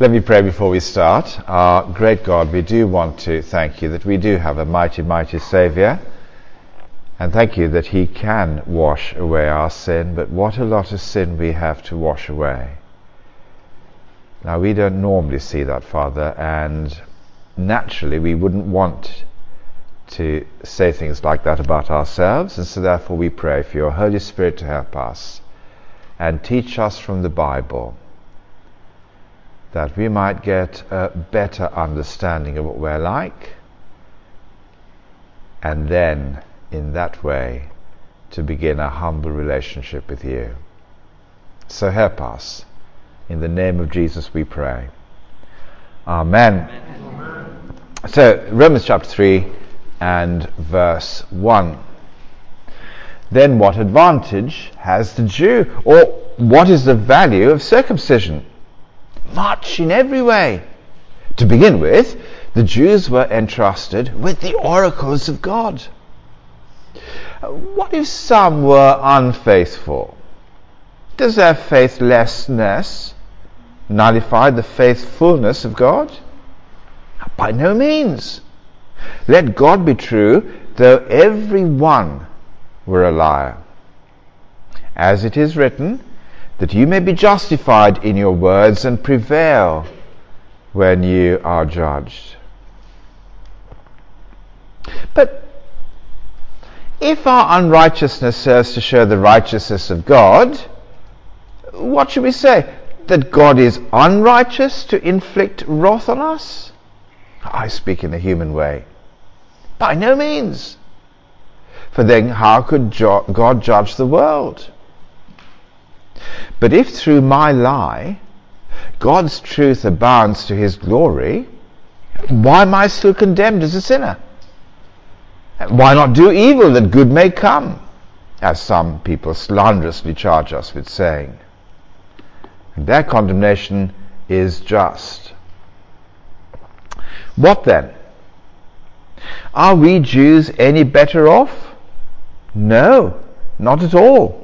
Let me pray before we start. Our great God, we do want to thank you that we do have a mighty, mighty Saviour. And thank you that He can wash away our sin, but what a lot of sin we have to wash away. Now, we don't normally see that, Father, and naturally we wouldn't want to say things like that about ourselves, and so therefore we pray for your Holy Spirit to help us and teach us from the Bible that we might get a better understanding of what we're like, and then in that way to begin a humble relationship with you. So help us. In the name of Jesus we pray. Amen. Amen. So, Romans chapter 3 and verse 1. Then what advantage has the Jew? Or what is the value of circumcision? Much in every way. To begin with, the Jews were entrusted with the oracles of God. What if some were unfaithful? Does their faithlessness nullify the faithfulness of God? By no means. Let God be true, though every one were a liar. As it is written, that you may be justified in your words and prevail when you are judged. But if our unrighteousness serves to show the righteousness of God, what should we say? That God is unrighteous to inflict wrath on us? I speak in a human way. By no means. For then, how could God judge the world? But if through my lie God's truth abounds to his glory, why am I still condemned as a sinner? Why not do evil that good may come? As some people slanderously charge us with saying. And their condemnation is just. What then? Are we Jews any better off? No, not at all.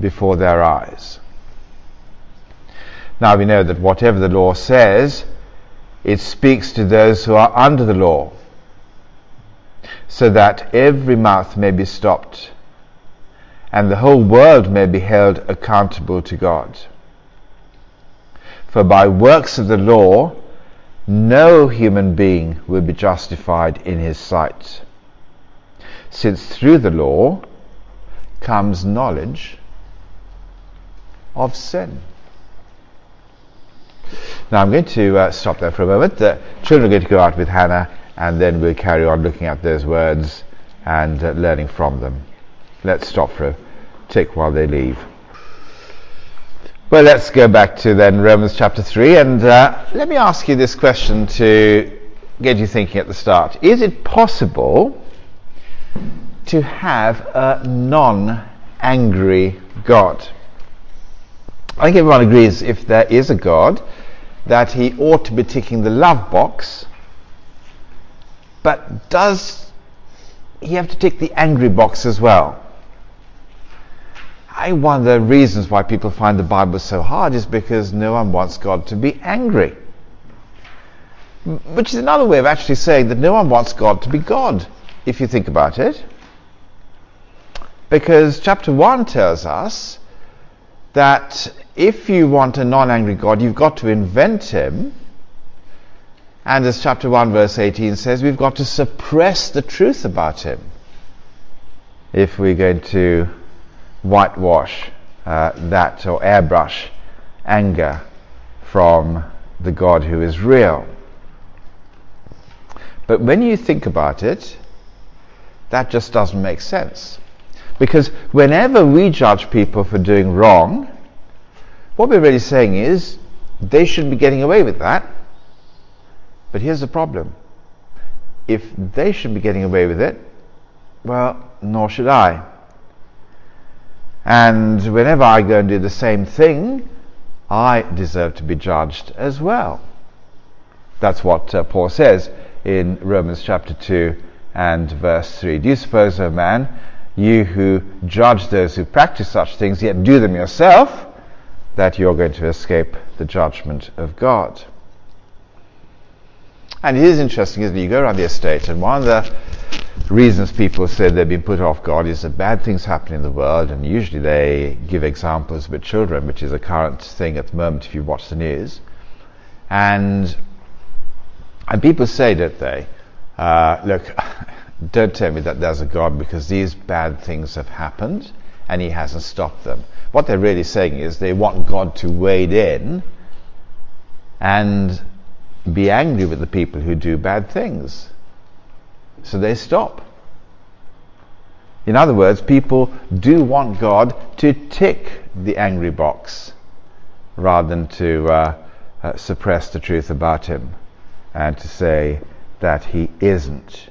before their eyes. Now we know that whatever the law says, it speaks to those who are under the law, so that every mouth may be stopped and the whole world may be held accountable to God. For by works of the law, no human being will be justified in his sight, since through the law comes knowledge of sin. Now I'm going to uh, stop there for a moment. The children are going to go out with Hannah and then we'll carry on looking at those words and uh, learning from them. Let's stop for a tick while they leave. Well, let's go back to then Romans chapter 3 and uh, let me ask you this question to get you thinking at the start. Is it possible to have a non angry God? I think everyone agrees if there is a God, that he ought to be ticking the love box, but does he have to tick the angry box as well? I of the reasons why people find the Bible so hard is because no one wants God to be angry. Which is another way of actually saying that no one wants God to be God, if you think about it. Because chapter 1 tells us that if you want a non angry God, you've got to invent him. And as chapter 1, verse 18 says, we've got to suppress the truth about him if we're going to whitewash uh, that or airbrush anger from the God who is real. But when you think about it, that just doesn't make sense. Because whenever we judge people for doing wrong, what we're really saying is they shouldn't be getting away with that. But here's the problem. If they should be getting away with it, well, nor should I. And whenever I go and do the same thing, I deserve to be judged as well. That's what uh, Paul says in Romans chapter 2 and verse 3. Do you suppose, O man, you who judge those who practice such things, yet do them yourself, that you're going to escape the judgment of God? And it is interesting, isn't it? You go around the estate, and one of the reasons people say they've been put off God is that bad things happen in the world, and usually they give examples with children, which is a current thing at the moment if you watch the news. And and people say, don't they, uh, look, don't tell me that there's a God because these bad things have happened and he hasn't stopped them. What they're really saying is they want God to wade in and be angry with the people who do bad things. So they stop. In other words, people do want God to tick the angry box rather than to uh, uh, suppress the truth about him and to say that he isn't.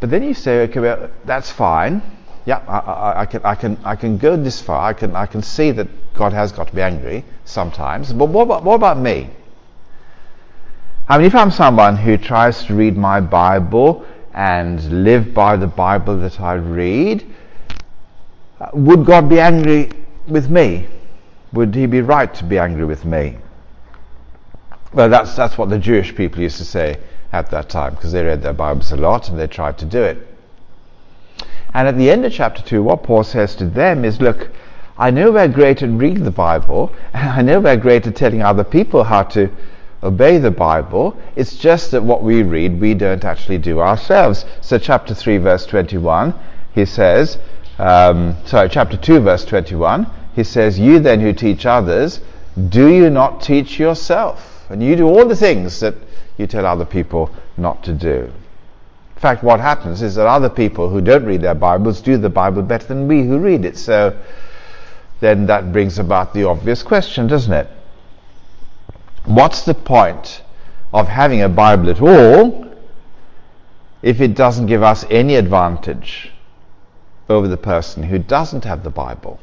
But then you say, okay, well, that's fine. Yeah, I, I, I, can, I, can, I can go this far. I can, I can see that God has got to be angry sometimes. But what about, what about me? I mean, if I'm someone who tries to read my Bible and live by the Bible that I read, would God be angry with me? Would he be right to be angry with me? Well, that's, that's what the Jewish people used to say at that time because they read their Bibles a lot and they tried to do it. And at the end of chapter 2, what Paul says to them is look, I know we're great at reading the Bible, and I know we're great at telling other people how to obey the Bible. It's just that what we read, we don't actually do ourselves. So, chapter 3, verse 21, he says, um, sorry, chapter 2, verse 21, he says, You then who teach others, do you not teach yourself? And you do all the things that you tell other people not to do. In fact, what happens is that other people who don't read their Bibles do the Bible better than we who read it. So, then that brings about the obvious question, doesn't it? What's the point of having a Bible at all if it doesn't give us any advantage over the person who doesn't have the Bible?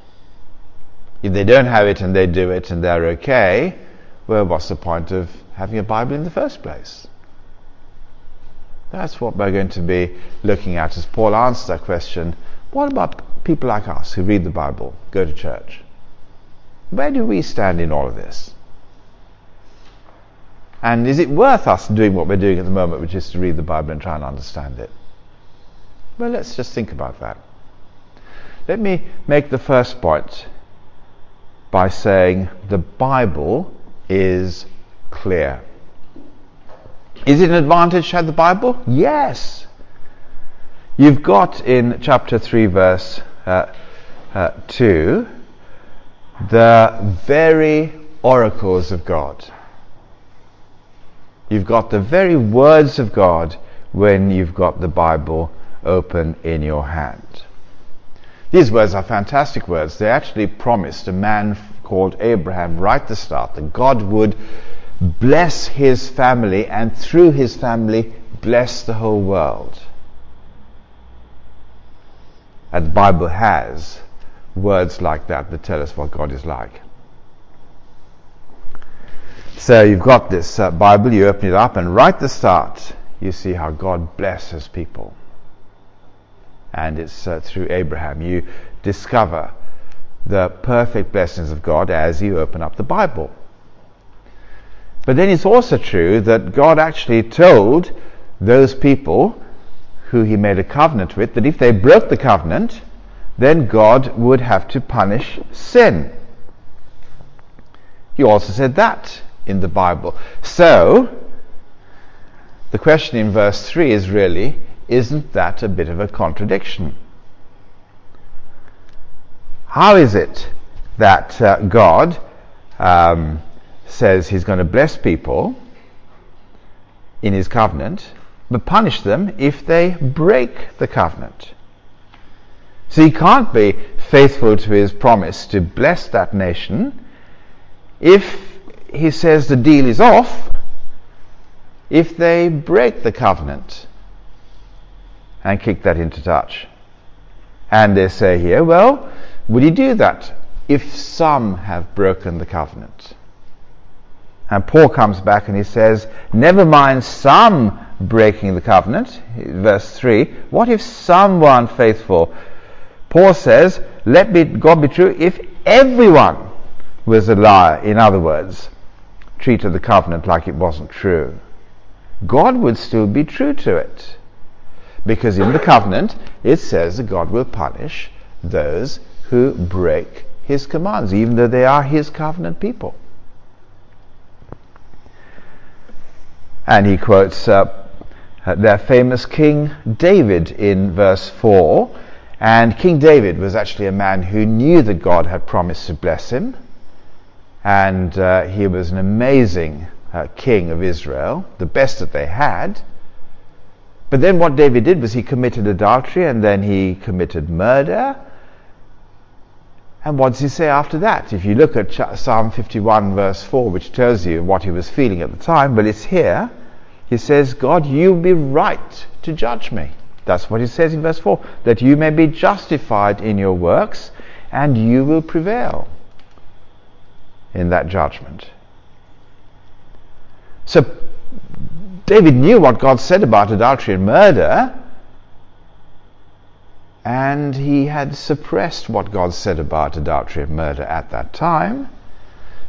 If they don't have it and they do it and they're okay, well, what's the point of having a Bible in the first place? That's what we're going to be looking at as Paul answers that question. What about people like us who read the Bible, go to church? Where do we stand in all of this? And is it worth us doing what we're doing at the moment, which is to read the Bible and try and understand it? Well, let's just think about that. Let me make the first point by saying the Bible is clear. Is it an advantage to have the Bible? Yes. You've got in chapter 3, verse uh, uh, 2, the very oracles of God. You've got the very words of God when you've got the Bible open in your hand. These words are fantastic words. They actually promised a man called Abraham right the start that God would bless his family and through his family bless the whole world. And the Bible has words like that that tell us what God is like. So you've got this uh, Bible, you open it up, and right the start, you see how God blesses people. And it's uh, through Abraham. You discover the perfect blessings of God as you open up the Bible. But then it's also true that God actually told those people who he made a covenant with that if they broke the covenant, then God would have to punish sin. He also said that in the Bible. So, the question in verse 3 is really isn't that a bit of a contradiction? How is it that uh, God um, says he's going to bless people in his covenant, but punish them if they break the covenant? So he can't be faithful to his promise to bless that nation if he says the deal is off if they break the covenant and kick that into touch. And they say here, well, would he do that if some have broken the covenant? And Paul comes back and he says, never mind some breaking the covenant. Verse 3. What if someone faithful? Paul says, let be, God be true if everyone was a liar. In other words, treated the covenant like it wasn't true. God would still be true to it. Because in the covenant, it says that God will punish those who break his commands, even though they are his covenant people. And he quotes uh, their famous King David in verse 4. And King David was actually a man who knew that God had promised to bless him. And uh, he was an amazing uh, king of Israel, the best that they had. But then what David did was he committed adultery and then he committed murder and what does he say after that? If you look at Psalm 51, verse 4, which tells you what he was feeling at the time, but it's here, he says, God, you be right to judge me. That's what he says in verse 4 that you may be justified in your works and you will prevail in that judgment. So David knew what God said about adultery and murder, and he had suppressed what God said about adultery and murder at that time.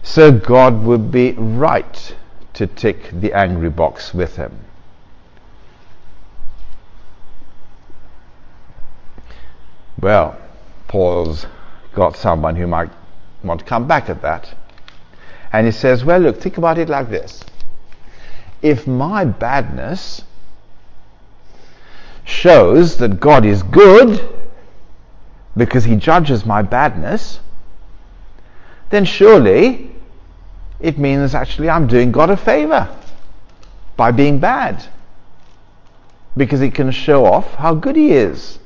So God would be right to tick the angry box with him. Well, Paul's got someone who might want to come back at that. And he says, Well, look, think about it like this. If my badness shows that God is good because he judges my badness, then surely it means actually I'm doing God a favor by being bad because it can show off how good he is.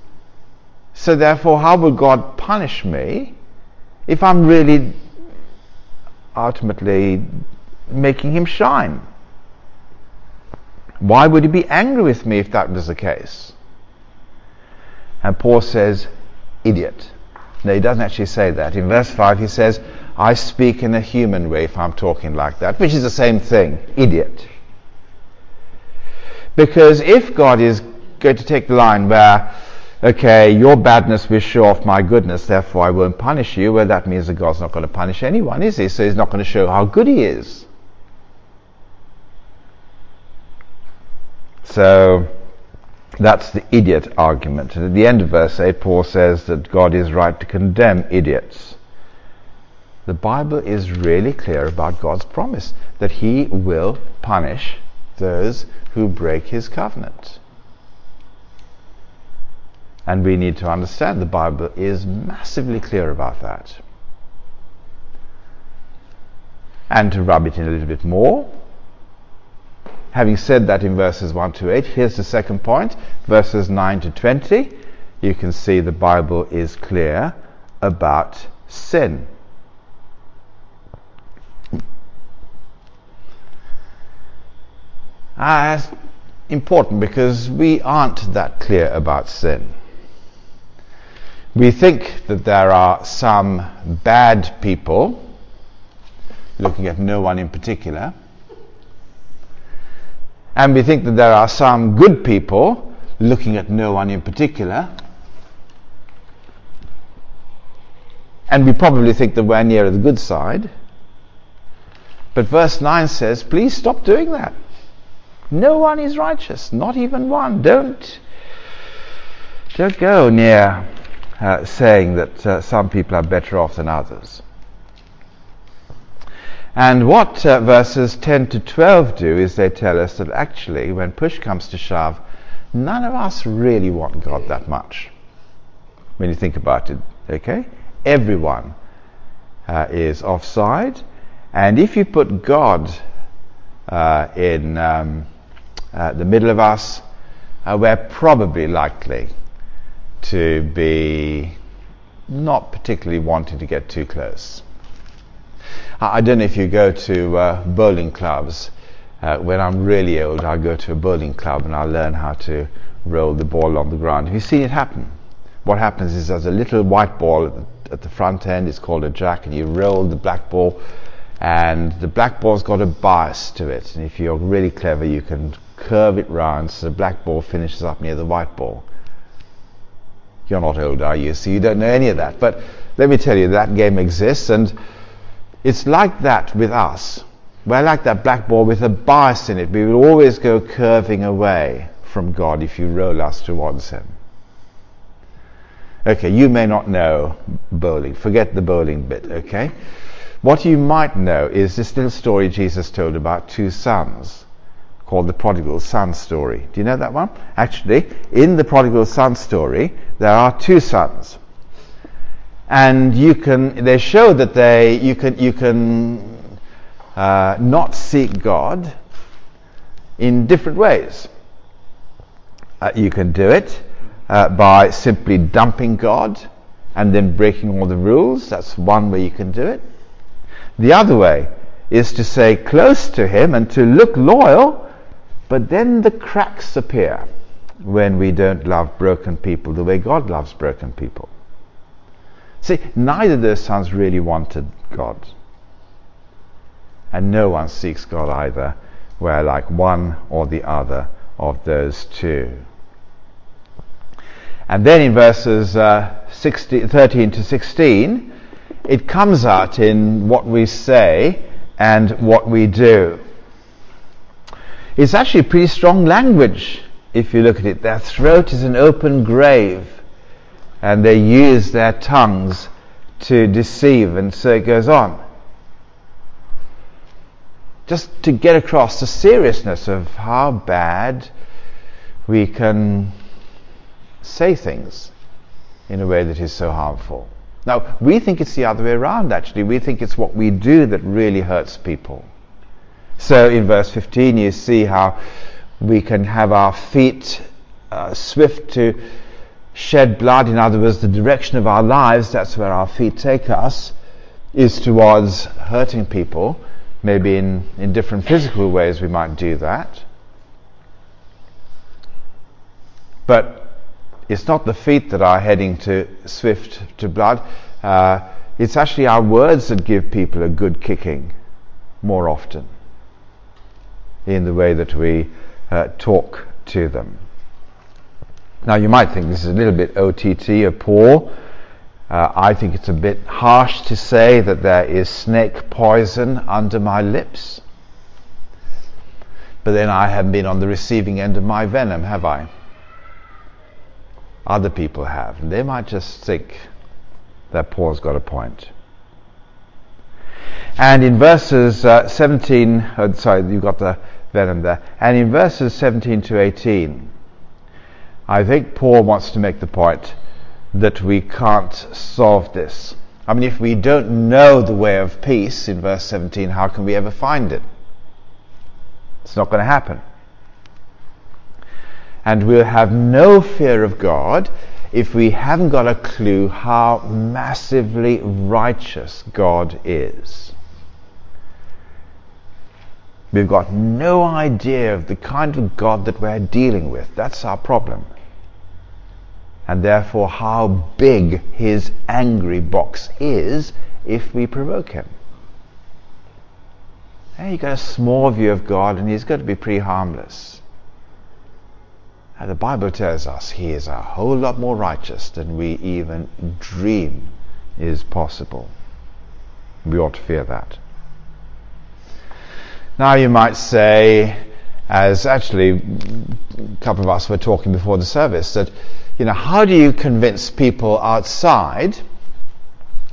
So therefore, how would God punish me if I'm really ultimately making him shine? Why would he be angry with me if that was the case? And Paul says, idiot. No, he doesn't actually say that. In verse 5, he says, I speak in a human way if I'm talking like that, which is the same thing, idiot. Because if God is going to take the line where, okay, your badness will show off my goodness, therefore I won't punish you, well, that means that God's not going to punish anyone, is he? So he's not going to show how good he is. So that's the idiot argument. And at the end of verse 8, Paul says that God is right to condemn idiots. The Bible is really clear about God's promise that He will punish those who break His covenant. And we need to understand the Bible is massively clear about that. And to rub it in a little bit more, Having said that in verses 1 to 8, here's the second point, verses 9 to 20. You can see the Bible is clear about sin. Ah, that's important because we aren't that clear about sin. We think that there are some bad people, looking at no one in particular, and we think that there are some good people, looking at no one in particular. And we probably think that we're nearer the good side. But verse 9 says, please stop doing that. No one is righteous, not even one. Don't, don't go near uh, saying that uh, some people are better off than others. And what uh, verses 10 to 12 do is they tell us that actually, when push comes to shove, none of us really want God that much. When you think about it, okay? Everyone uh, is offside. And if you put God uh, in um, uh, the middle of us, uh, we're probably likely to be not particularly wanting to get too close. I, I don't know if you go to uh, bowling clubs. Uh, when I'm really old, I'll go to a bowling club and I'll learn how to roll the ball on the ground. You seen it happen? What happens is there's a little white ball at the, at the front end, it's called a jack, and you roll the black ball, and the black ball's got a bias to it. And if you're really clever, you can curve it round so the black ball finishes up near the white ball. You're not old, are you? So you don't know any of that. But let me tell you, that game exists, and it's like that with us. We're like that black ball with a bias in it. We will always go curving away from God if you roll us towards Him. Okay, you may not know bowling. Forget the bowling bit, okay? What you might know is this little story Jesus told about two sons called the prodigal son story. Do you know that one? Actually, in the prodigal son story, there are two sons. And you can, they show that they, you can, you can uh, not seek God in different ways. Uh, you can do it uh, by simply dumping God and then breaking all the rules. That's one way you can do it. The other way is to say close to Him and to look loyal but then the cracks appear when we don't love broken people the way God loves broken people. See, neither of those sons really wanted God. And no one seeks God either. We're like one or the other of those two. And then in verses uh, 16, 13 to 16, it comes out in what we say and what we do. It's actually pretty strong language if you look at it. Their throat is an open grave, and they use their tongues to deceive, and so it goes on. Just to get across the seriousness of how bad we can say things in a way that is so harmful. Now, we think it's the other way around, actually. We think it's what we do that really hurts people. So in verse 15, you see how we can have our feet uh, swift to shed blood. In other words, the direction of our lives, that's where our feet take us, is towards hurting people. Maybe in, in different physical ways we might do that. But it's not the feet that are heading to swift to blood. Uh, it's actually our words that give people a good kicking more often in the way that we uh, talk to them. Now, you might think this is a little bit OTT or Paul. Uh, I think it's a bit harsh to say that there is snake poison under my lips. But then I haven't been on the receiving end of my venom, have I? Other people have. And they might just think that Paul's got a point. And in verses uh, 17, uh, sorry, you've got the venom there. And in verses 17 to 18, I think Paul wants to make the point that we can't solve this. I mean, if we don't know the way of peace in verse 17, how can we ever find it? It's not going to happen. And we'll have no fear of God if we haven't got a clue how massively righteous God is. We've got no idea of the kind of God that we're dealing with. That's our problem. And therefore, how big his angry box is if we provoke him. Hey, you got a small view of God, and he's got to be pretty harmless. And the Bible tells us he is a whole lot more righteous than we even dream is possible. We ought to fear that. Now you might say, as actually a couple of us were talking before the service, that, you know, how do you convince people outside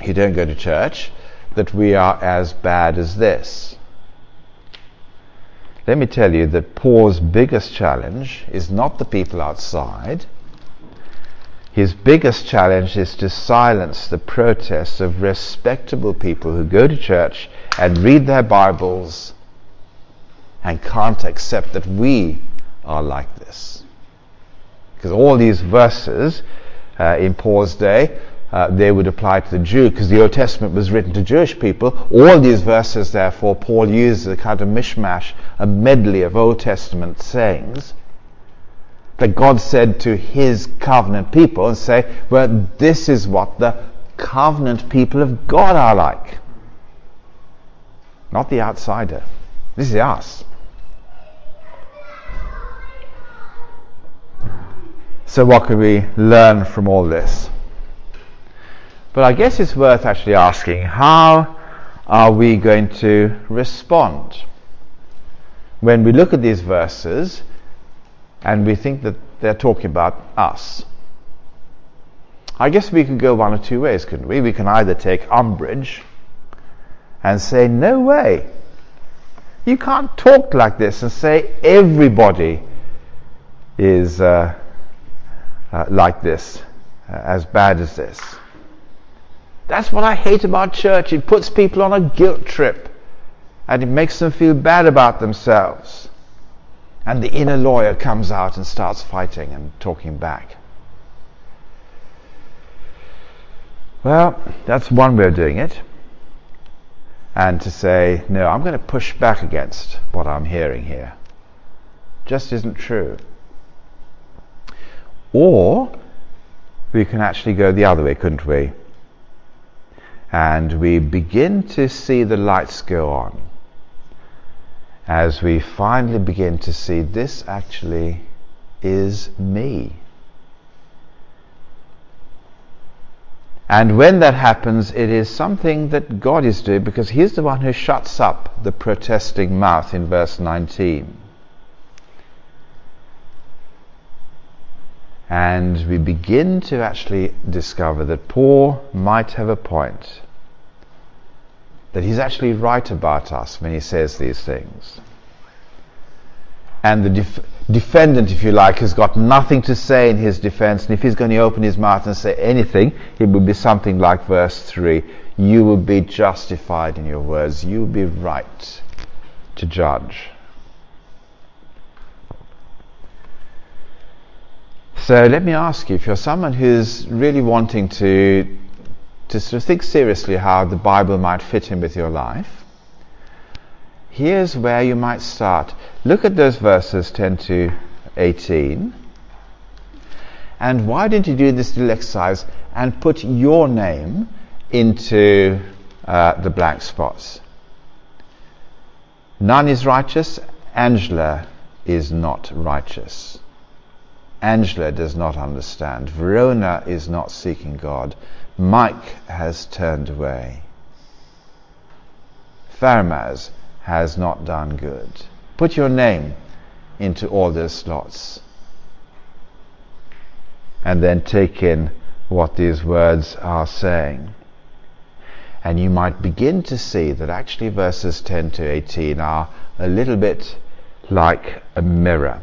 who don't go to church that we are as bad as this? Let me tell you that Paul's biggest challenge is not the people outside. His biggest challenge is to silence the protests of respectable people who go to church and read their Bibles and can't accept that we are like this. Because all these verses uh, in Paul's day, uh, they would apply to the Jew, because the Old Testament was written to Jewish people. All these verses, therefore, Paul uses a kind of mishmash, a medley of Old Testament sayings that God said to his covenant people and say, well, this is what the covenant people of God are like. Not the outsider. This is us. So, what can we learn from all this? But I guess it's worth actually asking how are we going to respond? When we look at these verses and we think that they're talking about us. I guess we could go one or two ways, couldn't we? We can either take umbrage and say, No way. You can't talk like this and say everybody is. Uh, uh, like this, uh, as bad as this. That's what I hate about church. It puts people on a guilt trip and it makes them feel bad about themselves. And the inner lawyer comes out and starts fighting and talking back. Well, that's one way of doing it. And to say, no, I'm going to push back against what I'm hearing here. Just isn't true. Or we can actually go the other way, couldn't we? And we begin to see the lights go on as we finally begin to see this actually is me. And when that happens, it is something that God is doing because He's the one who shuts up the protesting mouth in verse 19. And we begin to actually discover that Paul might have a point. That he's actually right about us when he says these things. And the def- defendant, if you like, has got nothing to say in his defense. And if he's going to open his mouth and say anything, it would be something like verse 3 You will be justified in your words, you will be right to judge. So let me ask you, if you're someone who's really wanting to, to sort of think seriously how the Bible might fit in with your life, here's where you might start. Look at those verses 10 to 18. And why don't you do this little exercise and put your name into uh, the black spots? None is righteous. Angela is not righteous. Angela does not understand. Verona is not seeking God. Mike has turned away. Farmaz has not done good. Put your name into all those slots. And then take in what these words are saying. And you might begin to see that actually verses 10 to 18 are a little bit like a mirror.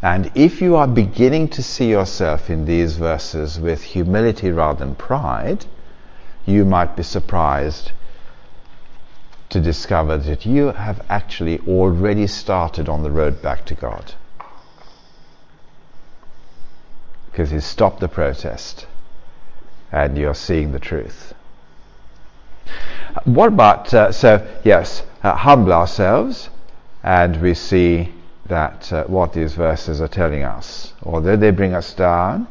And if you are beginning to see yourself in these verses with humility rather than pride, you might be surprised to discover that you have actually already started on the road back to God. Because He's stopped the protest and you're seeing the truth. What about, uh, so yes, uh, humble ourselves and we see that uh, what these verses are telling us, although they bring us down,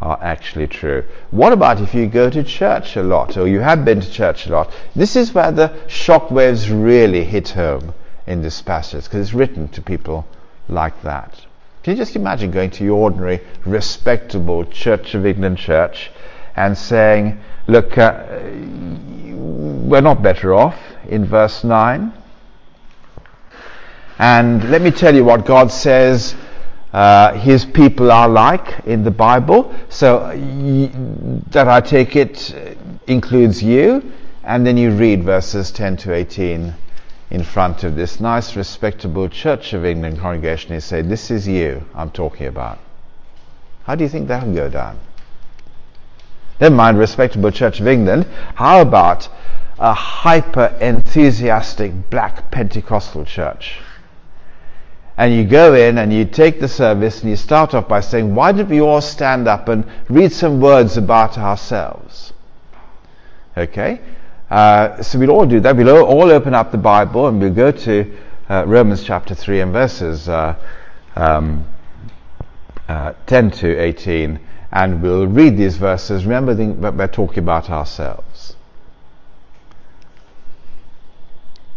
are actually true. What about if you go to church a lot, or you have been to church a lot? This is where the shock waves really hit home in this passage, because it's written to people like that. Can you just imagine going to your ordinary, respectable Church of England church and saying, Look, uh, we're not better off in verse 9 And let me tell you what God says uh, his people are like in the Bible. So that I take it includes you. And then you read verses 10 to 18 in front of this nice, respectable Church of England congregation. You say, This is you I'm talking about. How do you think that'll go down? Never mind, respectable Church of England. How about a hyper enthusiastic black Pentecostal church? And you go in and you take the service and you start off by saying, Why don't we all stand up and read some words about ourselves? Okay? Uh, so we'll all do that. We'll all open up the Bible and we'll go to uh, Romans chapter 3 and verses uh, um, uh, 10 to 18 and we'll read these verses. Remember, that we're talking about ourselves.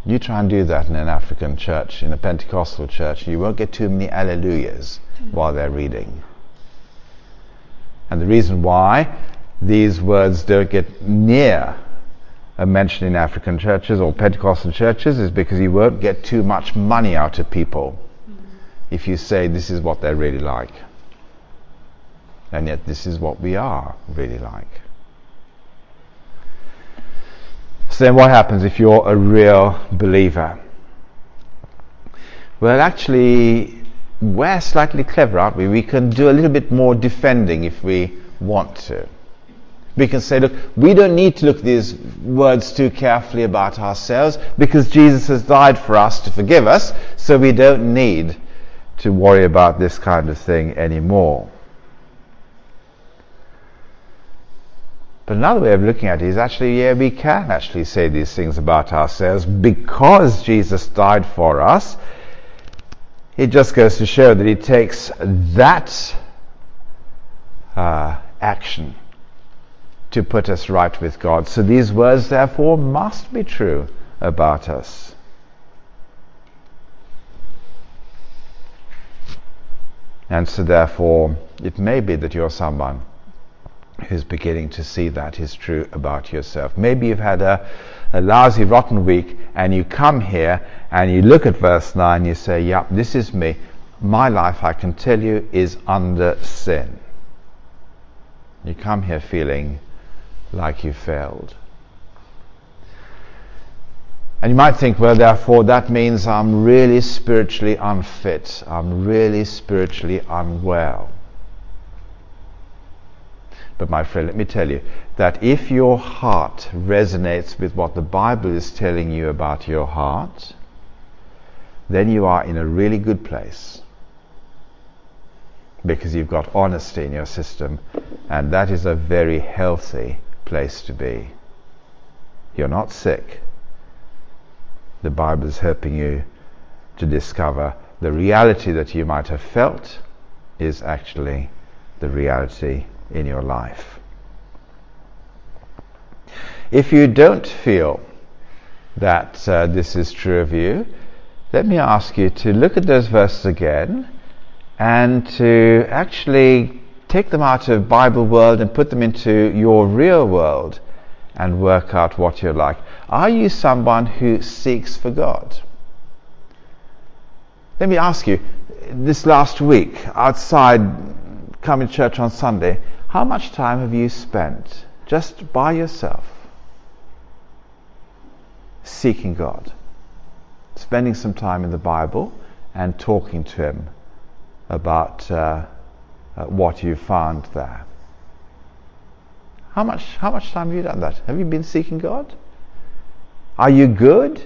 You try and do that in an African church, in a Pentecostal church, you won't get too many alleluias while they're reading. And the reason why these words don't get near a mention in African churches or Pentecostal churches is because you won't get too much money out of people if you say this is what they're really like. And yet, this is what we are really like. So then what happens if you're a real believer? Well, actually, we're slightly clever, aren't we? We can do a little bit more defending if we want to. We can say, look, we don't need to look these words too carefully about ourselves because Jesus has died for us to forgive us, so we don't need to worry about this kind of thing anymore. But another way of looking at it is actually, yeah, we can actually say these things about ourselves because Jesus died for us. It just goes to show that it takes that uh, action to put us right with God. So these words, therefore, must be true about us. And so, therefore, it may be that you're someone who's beginning to see that is true about yourself. Maybe you've had a, a lousy, rotten week and you come here and you look at verse 9 and you say, Yep, this is me. My life, I can tell you, is under sin. You come here feeling like you failed. And you might think, well, therefore, that means I'm really spiritually unfit. I'm really spiritually unwell. But my friend, let me tell you that if your heart resonates with what the Bible is telling you about your heart, then you are in a really good place. Because you've got honesty in your system, and that is a very healthy place to be. You're not sick. The Bible is helping you to discover the reality that you might have felt is actually the reality in your life. If you don't feel that uh, this is true of you, let me ask you to look at those verses again and to actually take them out of Bible world and put them into your real world and work out what you're like. Are you someone who seeks for God? Let me ask you, this last week outside coming to church on Sunday, how much time have you spent just by yourself seeking God? Spending some time in the Bible and talking to Him about uh, uh, what you found there. How much, how much time have you done that? Have you been seeking God? Are you good?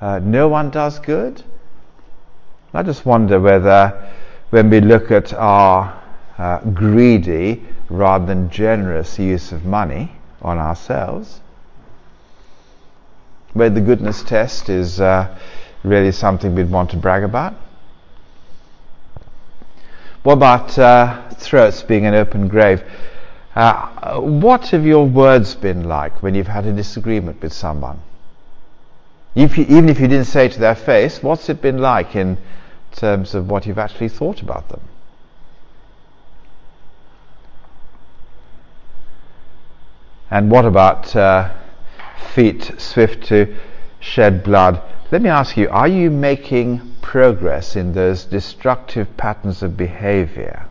Uh, no one does good? I just wonder whether when we look at our uh, greedy rather than generous use of money on ourselves. Where the goodness test is uh, really something we'd want to brag about. What about uh, throats being an open grave? Uh, what have your words been like when you've had a disagreement with someone? If you, even if you didn't say it to their face, what's it been like in terms of what you've actually thought about them? And what about uh, feet swift to shed blood, let me ask you are you making progress in those destructive patterns of behavior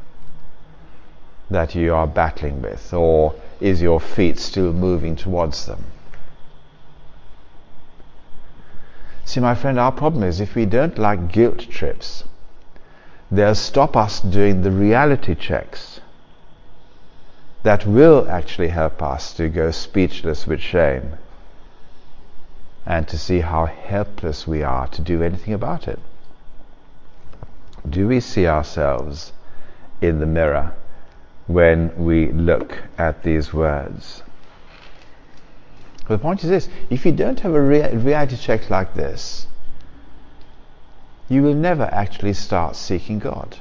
that you are battling with, or is your feet still moving towards them? See, my friend, our problem is if we don't like guilt trips, they'll stop us doing the reality checks that will actually help us to go speechless with shame and to see how helpless we are to do anything about it. Do we see ourselves in the mirror when we look at these words? But the point is this if you don't have a rea- reality check like this, you will never actually start seeking God.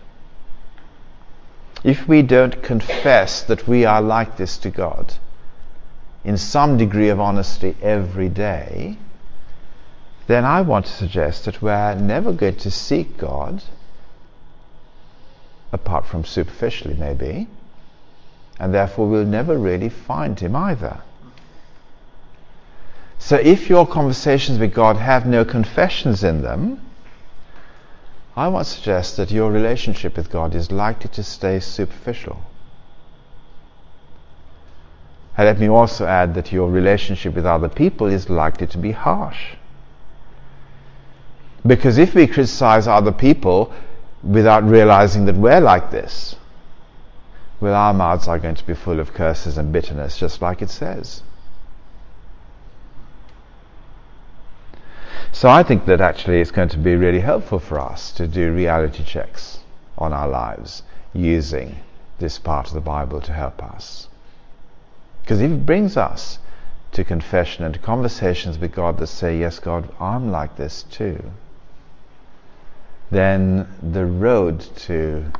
If we don't confess that we are like this to God in some degree of honesty every day, then I want to suggest that we're never going to seek God, apart from superficially maybe, and therefore we'll never really find Him either. So if your conversations with God have no confessions in them, I to suggest that your relationship with God is likely to stay superficial. And let me also add that your relationship with other people is likely to be harsh. Because if we criticize other people without realizing that we're like this, well, our mouths are going to be full of curses and bitterness, just like it says. So I think that actually it's going to be really helpful for us to do reality checks on our lives using this part of the Bible to help us. Because if it brings us to confession and to conversations with God that say, Yes, God, I'm like this too, then the road to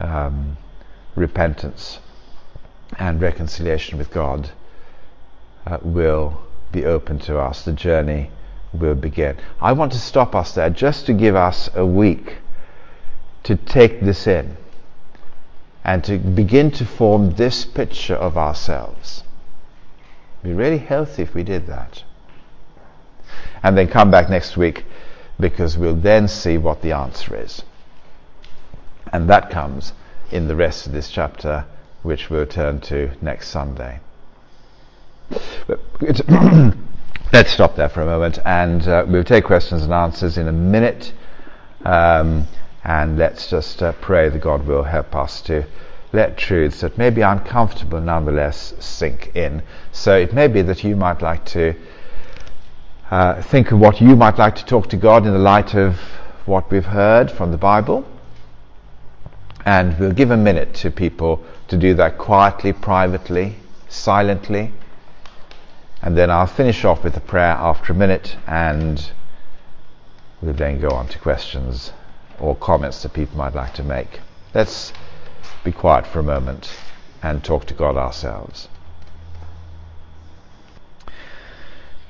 um, repentance and reconciliation with God uh, will be open to us. The journey will begin. I want to stop us there just to give us a week to take this in and to begin to form this picture of ourselves. Be really healthy if we did that. And then come back next week because we'll then see what the answer is. And that comes in the rest of this chapter, which we'll turn to next Sunday. Let's stop there for a moment and uh, we'll take questions and answers in a minute. Um, and let's just uh, pray that God will help us to let truths that may be uncomfortable nonetheless sink in. So it may be that you might like to uh, think of what you might like to talk to God in the light of what we've heard from the Bible. And we'll give a minute to people to do that quietly, privately, silently. And then I'll finish off with a prayer after a minute and we'll then go on to questions or comments that people might like to make. Let's be quiet for a moment and talk to God ourselves.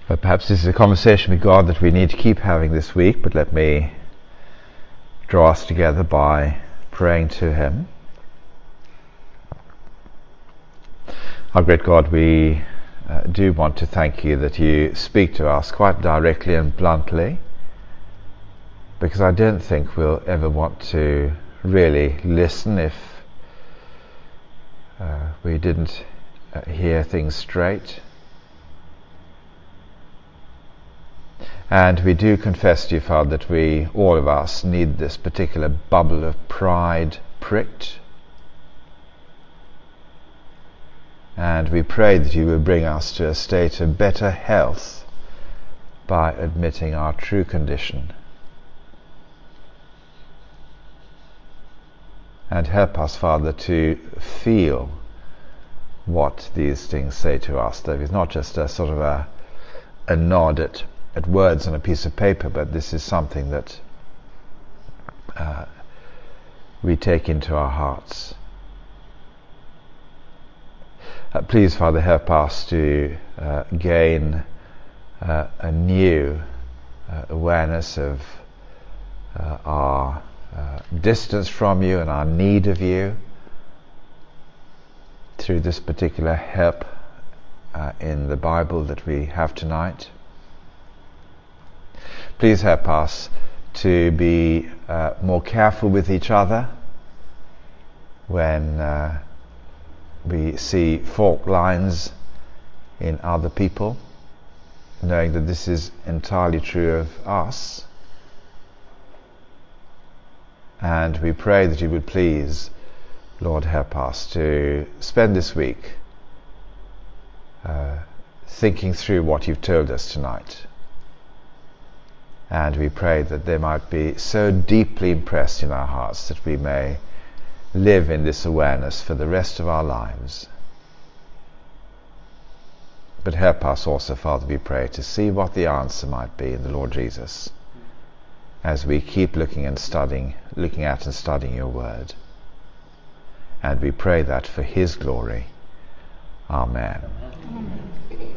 But perhaps this is a conversation with God that we need to keep having this week, but let me draw us together by praying to Him. Our great God, we uh, do want to thank you that you speak to us quite directly and bluntly, because I don't think we'll ever want to really listen if uh, we didn't uh, hear things straight. And we do confess to you, Father, that we, all of us, need this particular bubble of pride pricked And we pray that you will bring us to a state of better health by admitting our true condition. And help us, Father, to feel what these things say to us. That it's not just a sort of a, a nod at, at words on a piece of paper, but this is something that uh, we take into our hearts. Uh, please, Father, help us to uh, gain uh, a new uh, awareness of uh, our uh, distance from you and our need of you through this particular help in the Bible that we have tonight. Please help us to be more careful with each other when we see fault lines in other people, knowing that this is entirely true of us. And we pray that you would please, Lord, help us to spend this week uh, thinking through what you've told us tonight. And we pray that they might be so deeply impressed in our hearts that we may live in this awareness for the rest of our lives. But help us also, Father, we pray, to see what the answer might be in the Lord Jesus as we keep looking and studying, looking at and studying your word. And we pray that for his glory. Amen. Amen.